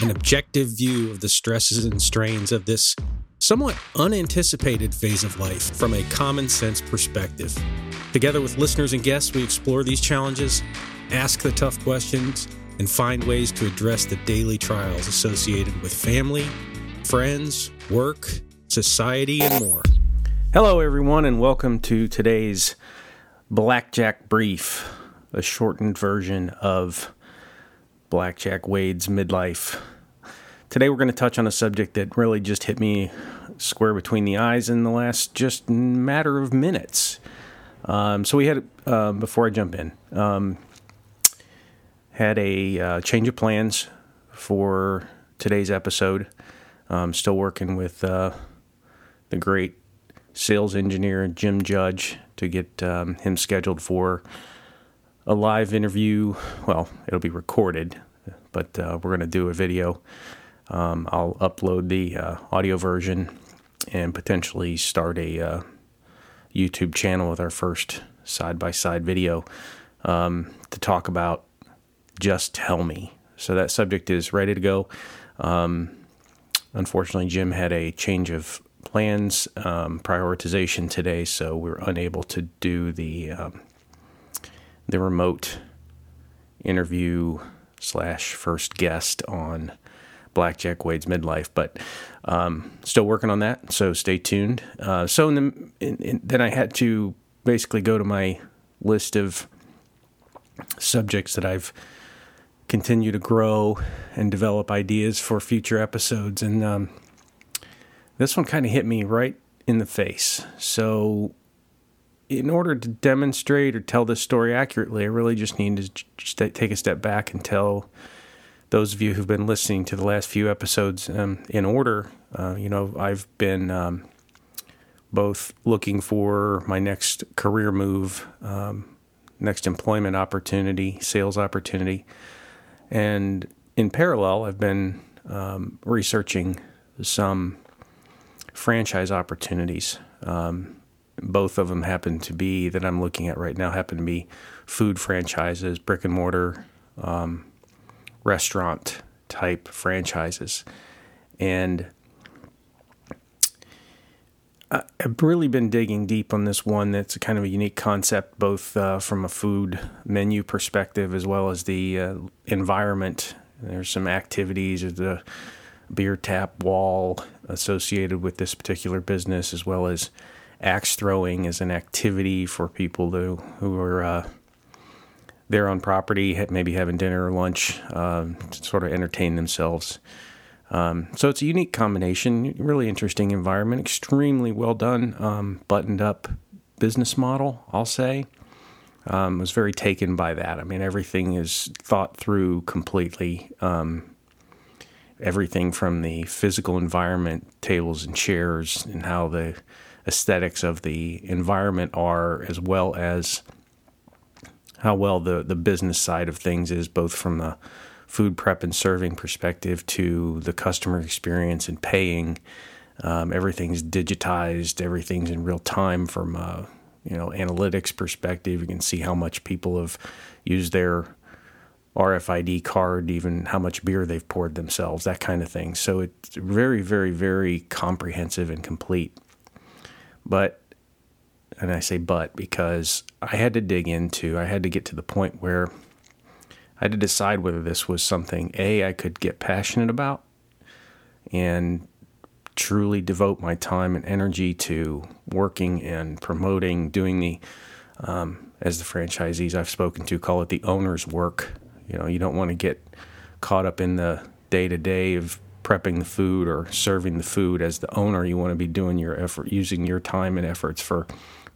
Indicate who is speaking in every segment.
Speaker 1: an objective view of the stresses and strains of this somewhat unanticipated phase of life from a common sense perspective. Together with listeners and guests, we explore these challenges, ask the tough questions, and find ways to address the daily trials associated with family, friends, work, society, and more. Hello, everyone, and welcome to today's Blackjack Brief, a shortened version of Blackjack Wade's midlife. Today, we're going to touch on a subject that really just hit me square between the eyes in the last just matter of minutes. Um, so, we had, uh, before I jump in, um, had a uh, change of plans for today's episode. I'm still working with uh, the great sales engineer Jim Judge to get um, him scheduled for a live interview. Well, it'll be recorded, but uh, we're going to do a video. Um, I'll upload the uh, audio version and potentially start a uh, YouTube channel with our first side by side video um, to talk about just tell me. So that subject is ready to go. Um, unfortunately, Jim had a change of plans, um, prioritization today, so we are unable to do the um, the remote interview slash first guest on Blackjack Wade's midlife, but um, still working on that. So stay tuned. Uh, so in the, in, in, then I had to basically go to my list of subjects that I've continue to grow and develop ideas for future episodes. And um, this one kind of hit me right in the face. So, in order to demonstrate or tell this story accurately, I really just need to just take a step back and tell those of you who've been listening to the last few episodes um, in order. Uh, you know, I've been um, both looking for my next career move, um, next employment opportunity, sales opportunity and in parallel, I've been um, researching some franchise opportunities. Um, both of them happen to be that I'm looking at right now happen to be food franchises, brick and mortar, um, restaurant type franchises, and I've really been digging deep on this one. That's kind of a unique concept, both uh, from a food menu perspective as well as the uh, environment. There's some activities, there's the beer tap wall associated with this particular business, as well as axe throwing is an activity for people who, who are uh, there on property, maybe having dinner or lunch, um, to sort of entertain themselves. Um, so it's a unique combination, really interesting environment, extremely well done, um, buttoned up business model, I'll say. Um, was very taken by that. I mean, everything is thought through completely. Um, everything from the physical environment, tables and chairs, and how the aesthetics of the environment are, as well as how well the, the business side of things is, both from the food prep and serving perspective to the customer experience and paying. Um, everything's digitized. Everything's in real time from a you know analytics perspective. You can see how much people have used their RFID card, even how much beer they've poured themselves, that kind of thing. So it's very, very, very comprehensive and complete. But, and I say but because I had to dig into, I had to get to the point where I had to decide whether this was something A, I could get passionate about and truly devote my time and energy to working and promoting, doing the, um, as the franchisees I've spoken to call it the owner's work. You know, you don't want to get caught up in the day to day of prepping the food or serving the food as the owner. You want to be doing your effort, using your time and efforts for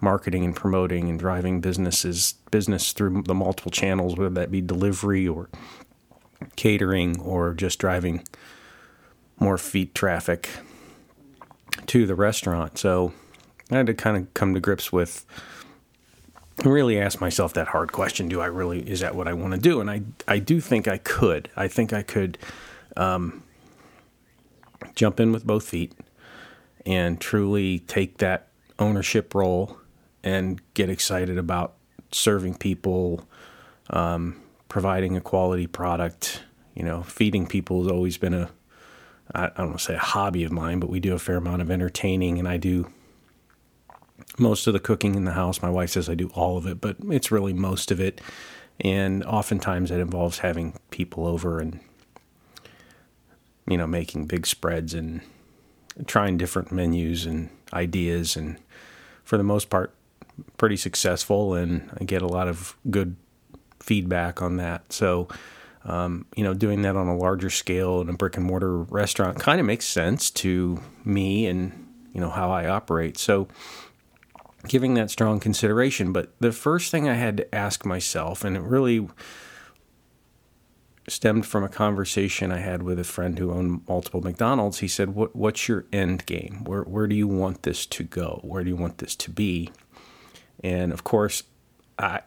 Speaker 1: marketing and promoting and driving businesses business through the multiple channels, whether that be delivery or catering or just driving more feet traffic to the restaurant. So I had to kind of come to grips with really ask myself that hard question do i really is that what i want to do and i i do think i could i think i could um, jump in with both feet and truly take that ownership role and get excited about serving people, um, providing a quality product, you know, feeding people has always been a, I don't want to say a hobby of mine, but we do a fair amount of entertaining and I do most of the cooking in the house. My wife says I do all of it, but it's really most of it. And oftentimes it involves having people over and, you know, making big spreads and trying different menus and ideas. And for the most part, pretty successful. And I get a lot of good feedback on that. So, um, you know, doing that on a larger scale in a brick and mortar restaurant kind of makes sense to me and, you know, how I operate. So, giving that strong consideration. But the first thing I had to ask myself, and it really stemmed from a conversation I had with a friend who owned multiple McDonald's. He said, what, What's your end game? Where, where do you want this to go? Where do you want this to be? And of course, I,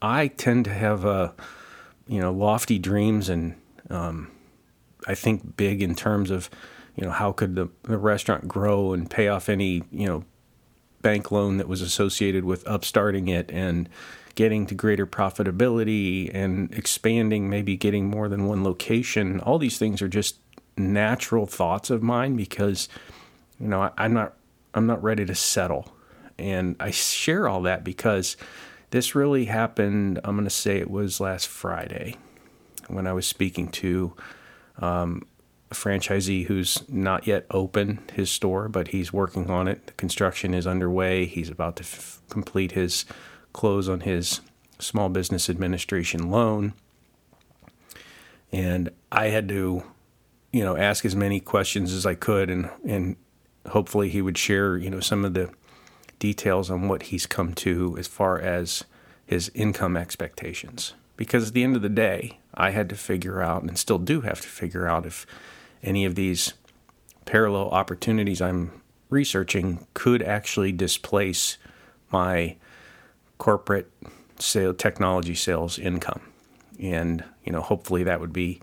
Speaker 1: I tend to have a, you know, lofty dreams and um, I think big in terms of, you know, how could the, the restaurant grow and pay off any, you know, bank loan that was associated with upstarting it and getting to greater profitability and expanding, maybe getting more than one location. All these things are just natural thoughts of mine because, you know, I, am not I'm not ready to settle, and I share all that because this really happened. I'm going to say it was last Friday when I was speaking to um, a franchisee who's not yet open his store, but he's working on it. The construction is underway. He's about to f- complete his close on his small business administration loan. And I had to, you know, ask as many questions as I could and and hopefully he would share, you know, some of the details on what he's come to as far as his income expectations. Because at the end of the day, I had to figure out and still do have to figure out if any of these parallel opportunities I'm researching could actually displace my corporate sale technology sales income. And you know hopefully that would be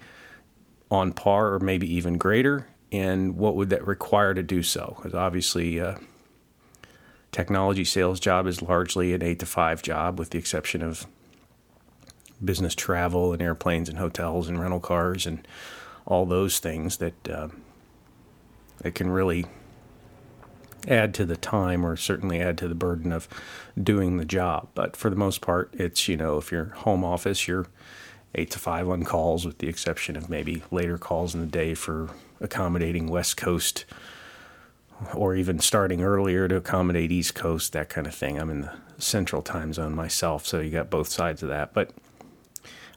Speaker 1: on par or maybe even greater. And what would that require to do so? Because obviously uh, technology sales job is largely an 8 to 5 job with the exception of business travel and airplanes and hotels and rental cars and all those things that uh, that can really add to the time or certainly add to the burden of doing the job. But for the most part, it's you know if you're home office, you're eight to five on calls, with the exception of maybe later calls in the day for accommodating West Coast or even starting earlier to accommodate East Coast, that kind of thing. I'm in the central time zone myself, so you got both sides of that. But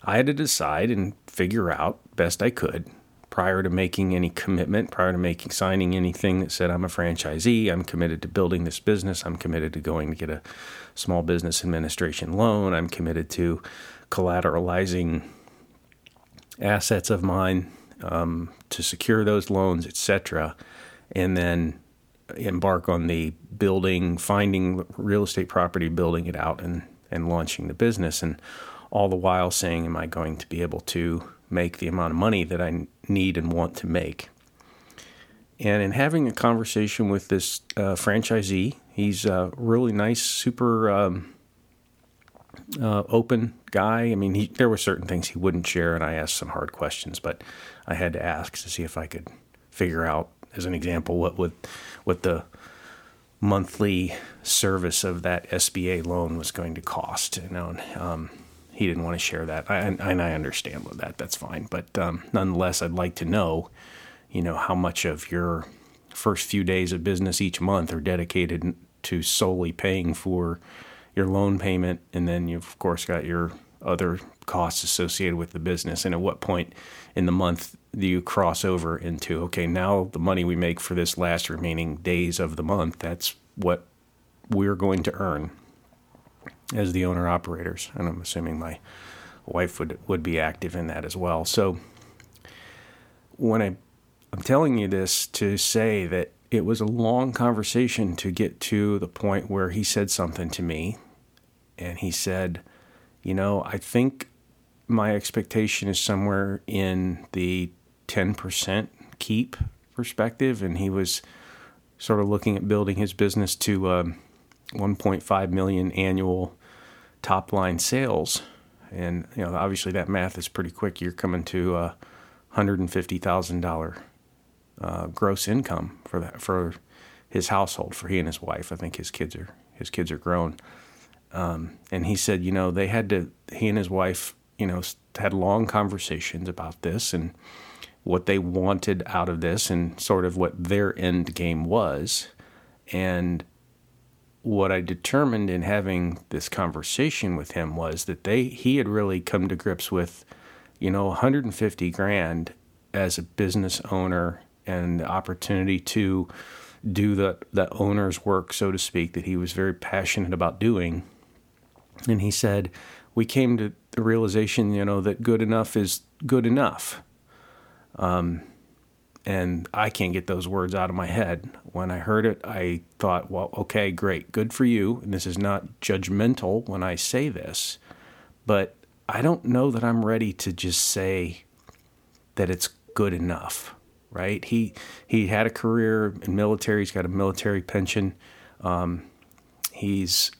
Speaker 1: I had to decide and figure out best I could prior to making any commitment, prior to making signing anything that said I'm a franchisee, I'm committed to building this business, I'm committed to going to get a small business administration loan, I'm committed to collateralizing assets of mine um, to secure those loans, etc., and then embark on the building, finding real estate property, building it out, and and launching the business, and all the while saying, "Am I going to be able to make the amount of money that I need and want to make. And in having a conversation with this uh, franchisee, he's a really nice, super um, uh, open guy. I mean, he, there were certain things he wouldn't share, and I asked some hard questions, but I had to ask to see if I could figure out, as an example, what would what the monthly service of that SBA loan was going to cost. You know, and, um, he didn't want to share that, I, and I understand that. That's fine, but um, nonetheless, I'd like to know, you know, how much of your first few days of business each month are dedicated to solely paying for your loan payment, and then you've of course got your other costs associated with the business. And at what point in the month do you cross over into okay, now the money we make for this last remaining days of the month, that's what we're going to earn as the owner operators, and I'm assuming my wife would would be active in that as well. So when I I'm telling you this to say that it was a long conversation to get to the point where he said something to me and he said, "You know, I think my expectation is somewhere in the 10% keep perspective and he was sort of looking at building his business to um, 1.5 million annual top line sales. and you know obviously that math is pretty quick. You're coming to a hundred and fifty thousand uh, dollar gross income for that for his household for he and his wife. I think his kids are his kids are grown. Um, and he said, you know, they had to. He and his wife, you know, had long conversations about this and what they wanted out of this and sort of what their end game was. And what I determined in having this conversation with him was that they he had really come to grips with, you know, 150 grand as a business owner and the opportunity to do the the owner's work, so to speak, that he was very passionate about doing. And he said, we came to the realization, you know, that good enough is good enough. Um, and I can't get those words out of my head. When I heard it, I thought, well, okay, great, good for you. And this is not judgmental when I say this, but I don't know that I'm ready to just say that it's good enough, right? He he had a career in military. He's got a military pension. Um, he's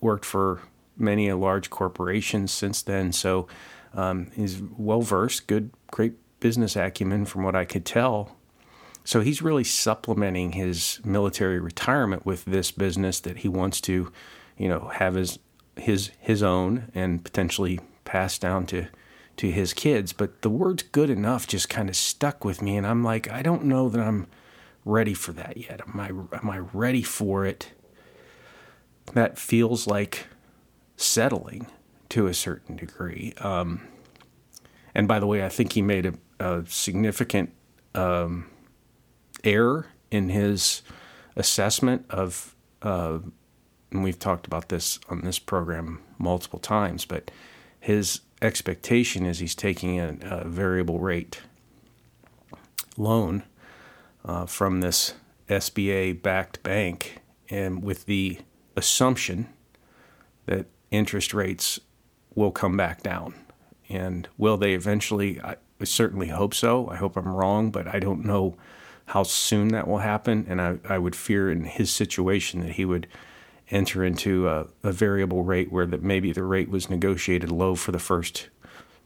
Speaker 1: worked for many a large corporations since then, so um, he's well versed, good, great business acumen from what I could tell. So he's really supplementing his military retirement with this business that he wants to, you know, have his his his own and potentially pass down to to his kids. But the word's good enough just kind of stuck with me, and I'm like, I don't know that I'm ready for that yet. Am I am I ready for it? That feels like settling to a certain degree. Um, and by the way, I think he made a a significant um, error in his assessment of, uh, and we've talked about this on this program multiple times, but his expectation is he's taking a, a variable rate loan uh, from this SBA backed bank and with the assumption that interest rates will come back down. And will they eventually? I, I certainly hope so. I hope I'm wrong, but I don't know how soon that will happen. And I, I would fear in his situation that he would enter into a, a variable rate where that maybe the rate was negotiated low for the first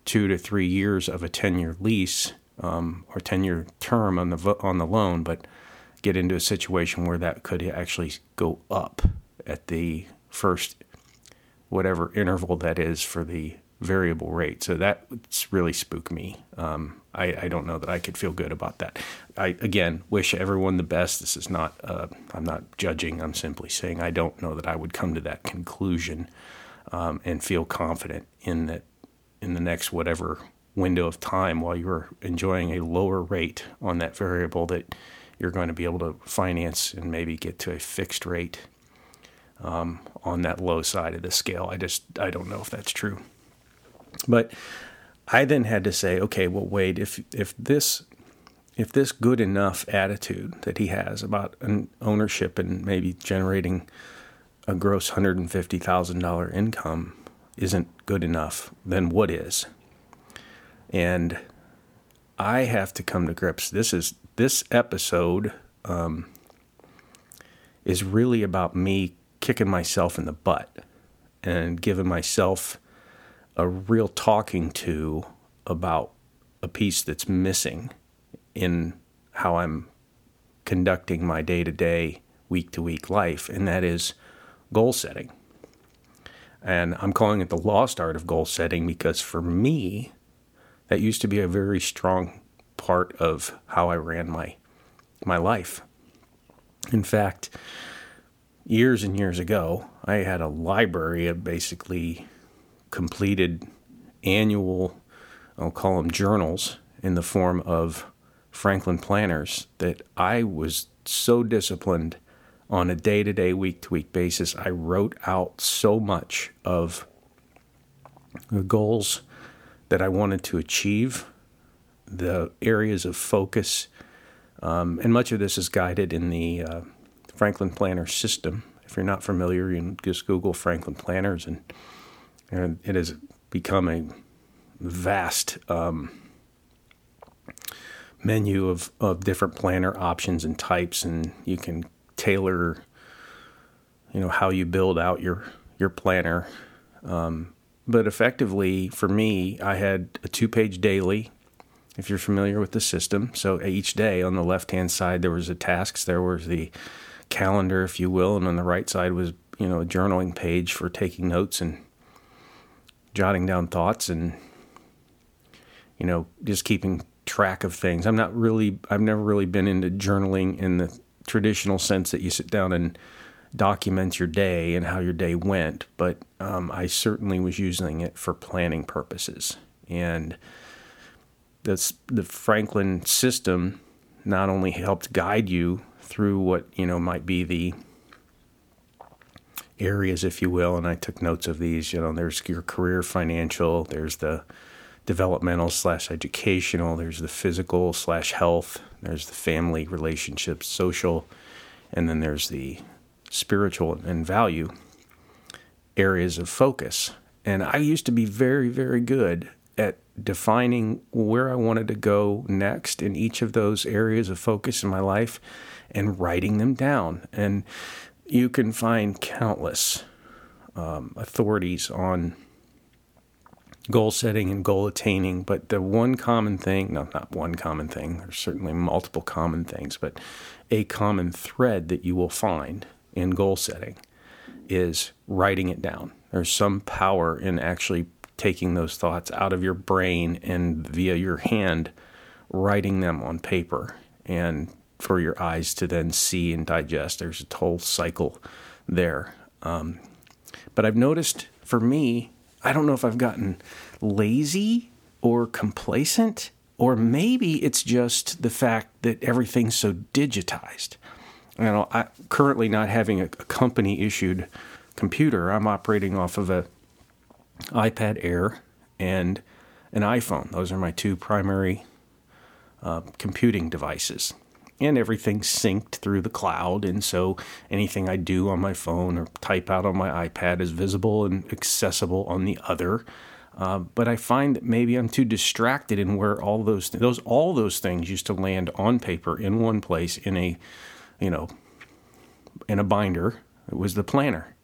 Speaker 1: two to three years of a 10 year lease um, or 10 year term on the on the loan, but get into a situation where that could actually go up at the first whatever interval that is for the variable rate. So that's really spooked me. Um, I, I, don't know that I could feel good about that. I again wish everyone the best. This is not. Uh, I'm not judging. I'm simply saying I don't know that I would come to that conclusion um, and feel confident in that in the next whatever window of time while you're enjoying a lower rate on that variable that you're going to be able to finance and maybe get to a fixed rate um, on that low side of the scale. I just I don't know if that's true. But I then had to say, okay, well, wait, if if this if this good enough attitude that he has about an ownership and maybe generating a gross hundred and fifty thousand dollar income isn't good enough, then what is? And I have to come to grips. This is this episode um, is really about me kicking myself in the butt and giving myself a real talking to about a piece that's missing in how I'm conducting my day to day, week to week life, and that is goal setting. And I'm calling it the lost art of goal setting because for me, that used to be a very strong part of how I ran my my life. In fact, years and years ago, I had a library of basically completed annual, I'll call them journals, in the form of Franklin planners that I was so disciplined on a day to day, week to week basis. I wrote out so much of the goals that I wanted to achieve, the areas of focus, um, and much of this is guided in the uh, Franklin Planner system. If you're not familiar, you can just Google Franklin Planners and and it has become a vast um, menu of, of different planner options and types, and you can tailor, you know, how you build out your your planner um, but effectively for me, I had a two page daily. If you're familiar with the system, so each day on the left hand side there was the tasks, there was the calendar, if you will, and on the right side was you know a journaling page for taking notes and jotting down thoughts and you know just keeping track of things. I'm not really I've never really been into journaling in the traditional sense that you sit down and document your day and how your day went, but um, I certainly was using it for planning purposes. And that's the Franklin system not only helped guide you through what you know might be the areas, if you will, and I took notes of these. You know, there's your career financial, there's the developmental slash educational, there's the physical slash health, there's the family relationships, social, and then there's the spiritual and value areas of focus. And I used to be very, very good at defining where I wanted to go next in each of those areas of focus in my life and writing them down. And you can find countless um, authorities on goal setting and goal attaining, but the one common thing, no, not one common thing, there's certainly multiple common things, but a common thread that you will find in goal setting is writing it down. There's some power in actually taking those thoughts out of your brain and via your hand writing them on paper and for your eyes to then see and digest. There's a whole cycle there. Um, but I've noticed for me, I don't know if I've gotten lazy or complacent, or maybe it's just the fact that everything's so digitized. You know, I currently not having a, a company issued computer. I'm operating off of a iPad Air and an iPhone. Those are my two primary uh, computing devices and everything's synced through the cloud. And so anything I do on my phone or type out on my iPad is visible and accessible on the other. Uh, but I find that maybe I'm too distracted in where all those those all those things used to land on paper in one place in a, you know, in a binder. It was the planner.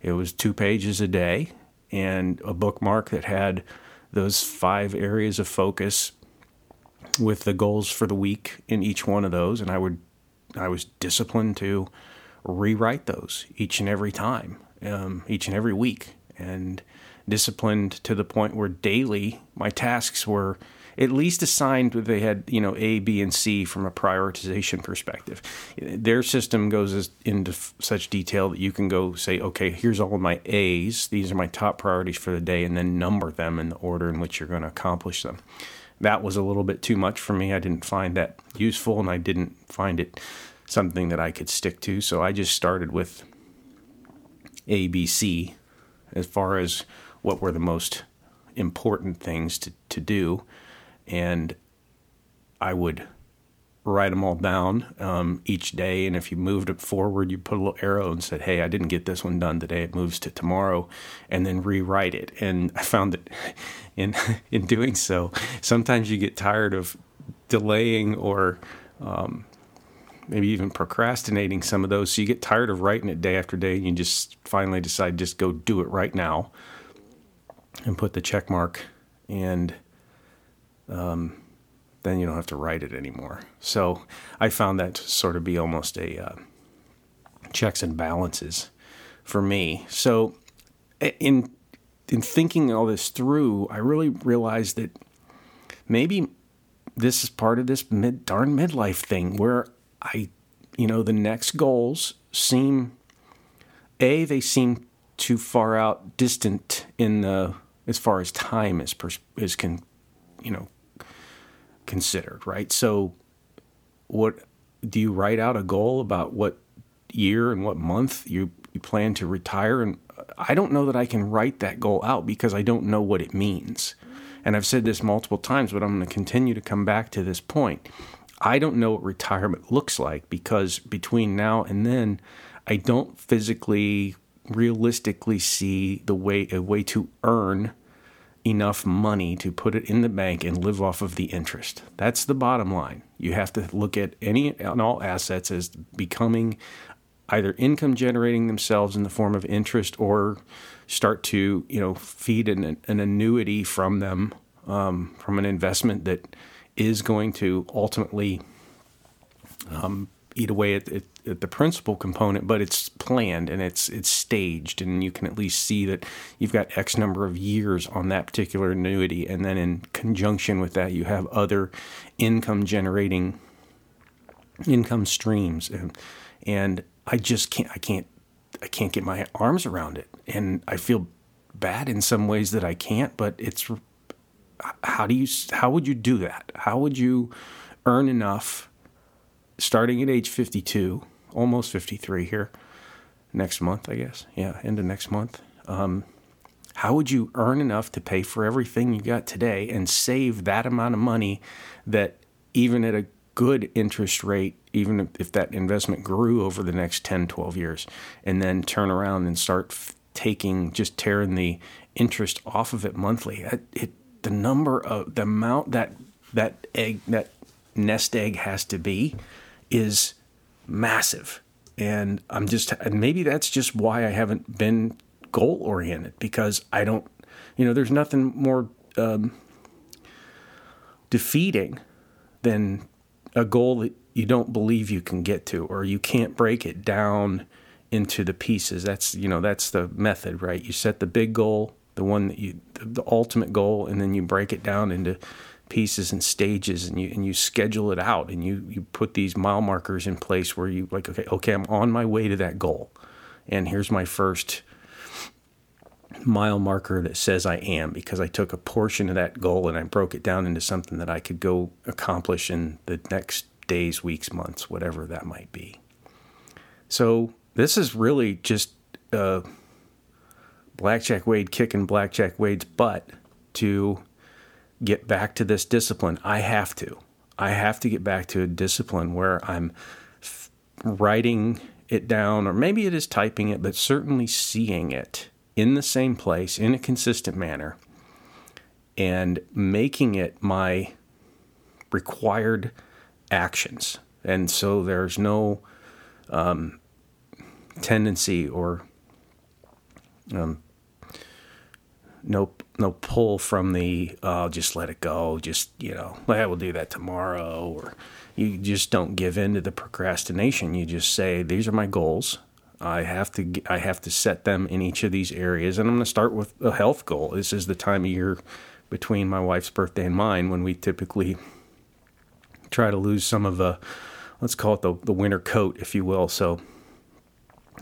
Speaker 1: It was two pages a day and a bookmark that had those five areas of focus with the goals for the week in each one of those, and I would I was disciplined to rewrite those each and every time, um, each and every week, and disciplined to the point where daily my tasks were at least assigned they had you know A, B, and C from a prioritization perspective. Their system goes into such detail that you can go say, okay, here's all of my A's. These are my top priorities for the day, and then number them in the order in which you're going to accomplish them that was a little bit too much for me. I didn't find that useful and I didn't find it something that I could stick to. So I just started with ABC as far as what were the most important things to, to do. And I would write them all down um, each day. And if you moved it forward, you put a little arrow and said, Hey, I didn't get this one done today. It moves to tomorrow, and then rewrite it. And I found that in, in doing so, sometimes you get tired of delaying or um, maybe even procrastinating some of those. So you get tired of writing it day after day, and you just finally decide just go do it right now and put the check mark and um, then you don't have to write it anymore. So I found that to sort of be almost a uh, checks and balances for me. So in in thinking all this through, I really realized that maybe this is part of this mid darn midlife thing where I, you know, the next goals seem a they seem too far out, distant in the as far as time is pers- is can, you know, considered, right? So, what do you write out a goal about what year and what month you, you plan to retire? And I don't know that I can write that goal out because I don't know what it means. And I've said this multiple times, but I'm going to continue to come back to this point. I don't know what retirement looks like because between now and then, I don't physically, realistically see the way a way to earn enough money to put it in the bank and live off of the interest. That's the bottom line. You have to look at any and all assets as becoming either income generating themselves in the form of interest or start to you know feed an, an annuity from them um, from an investment that is going to ultimately um, eat away at, at, at, the principal component, but it's planned and it's it's staged, and you can at least see that you've got X number of years on that particular annuity, and then in conjunction with that, you have other income generating income streams, and and I just can't I can't I can't get my arms around it, and I feel bad in some ways that I can't, but it's how do you how would you do that? How would you earn enough starting at age 52, almost 53 here next month, I guess. Yeah, end of next month. Um, how would you earn enough to pay for everything you got today and save that amount of money that even at a good interest rate, even if that investment grew over the next 10, 12 years, and then turn around and start f- taking, just tearing the interest off of it monthly? It, it, the number of, the amount that that egg, that nest egg has to be is massive. And I'm just, maybe that's just why I haven't been goal oriented because I don't, you know, there's nothing more um, defeating than a goal that you don't believe you can get to or you can't break it down into the pieces. That's, you know, that's the method, right? You set the big goal, the one that you, the ultimate goal, and then you break it down into pieces and stages and you and you schedule it out and you you put these mile markers in place where you like okay okay I'm on my way to that goal and here's my first mile marker that says I am because I took a portion of that goal and I broke it down into something that I could go accomplish in the next days, weeks, months, whatever that might be. So this is really just uh, Blackjack Wade kicking Blackjack Wade's butt to get back to this discipline. I have to. I have to get back to a discipline where I'm f- writing it down, or maybe it is typing it, but certainly seeing it in the same place in a consistent manner and making it my required actions. And so there's no um, tendency or um, no no pull from the oh just let it go just you know well we'll do that tomorrow or you just don't give in to the procrastination. You just say these are my goals. I have to i have to set them in each of these areas and i'm going to start with a health goal. This is the time of year between my wife's birthday and mine when we typically try to lose some of the let's call it the, the winter coat if you will. So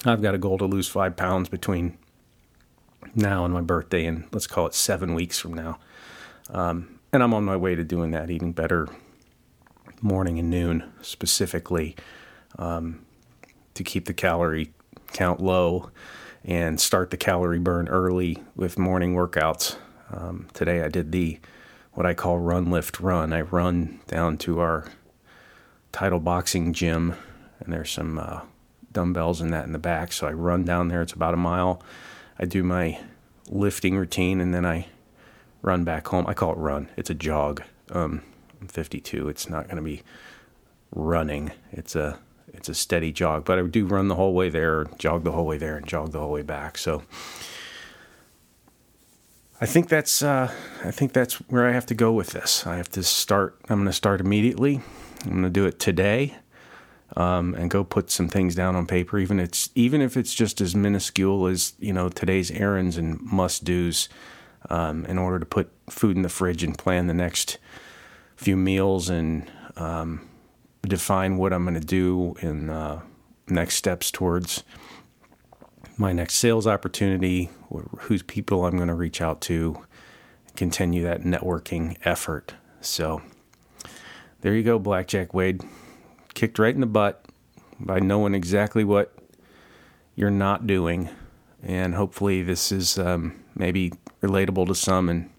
Speaker 1: i've got a goal to lose five pounds between now on my birthday, and let's call it seven weeks from now. Um, and I'm on my way to doing that, eating better morning and noon specifically um, to keep the calorie count low and start the calorie burn early with morning workouts. Um, today I did the what I call run, lift, run. I run down to our title boxing gym, and there's some uh, dumbbells and that in the back. So I run down there. It's about a mile I do my lifting routine and then I run back home. I call it run. It's a jog. Um, I'm 52. It's not going to be running. It's a it's a steady jog, but I do run the whole way there, jog the whole way there, and jog the whole way back. So I think that's uh, I think that's where I have to go with this. I have to start. I'm going to start immediately. I'm going to do it today um, and go put some things down on paper, even it's even if it's just as minuscule as you know today's errands and must dos, um, in order to put food in the fridge and plan the next few meals and um, define what I'm going to do in uh, next steps towards my next sales opportunity, whose people I'm going to reach out to, continue that networking effort. So there you go, Blackjack Wade kicked right in the butt by knowing exactly what you're not doing. And hopefully, this is um, maybe relatable to some and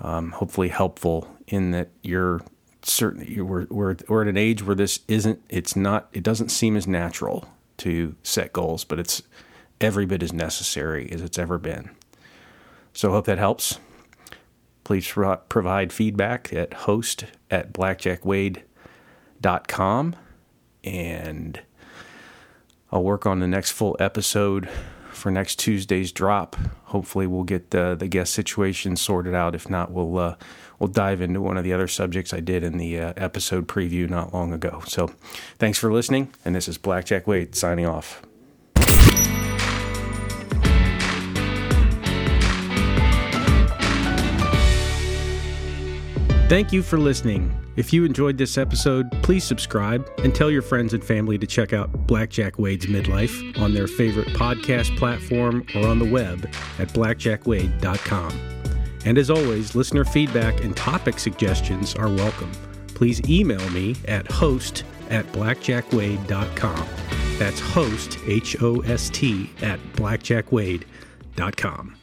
Speaker 1: um, hopefully helpful in that you're certain we're, we're, we're at an age where this isn't, it's not, it doesn't seem as natural to set goals, but it's every bit as necessary as it's ever been. So hope that helps. Please provide feedback at host at blackjackwade.com com, and I'll work on the next full episode for next Tuesday's drop. Hopefully, we'll get the the guest situation sorted out. If not, we'll uh, we'll dive into one of the other subjects I did in the uh, episode preview not long ago. So, thanks for listening, and this is Blackjack Wade signing off. Thank you for listening. If you enjoyed this episode, please subscribe and tell your friends and family to check out Blackjack Wade's Midlife on their favorite podcast platform or on the web at blackjackwade.com. And as always, listener feedback and topic suggestions are welcome. Please email me at host at blackjackwade.com. That's host, H O S T, at blackjackwade.com.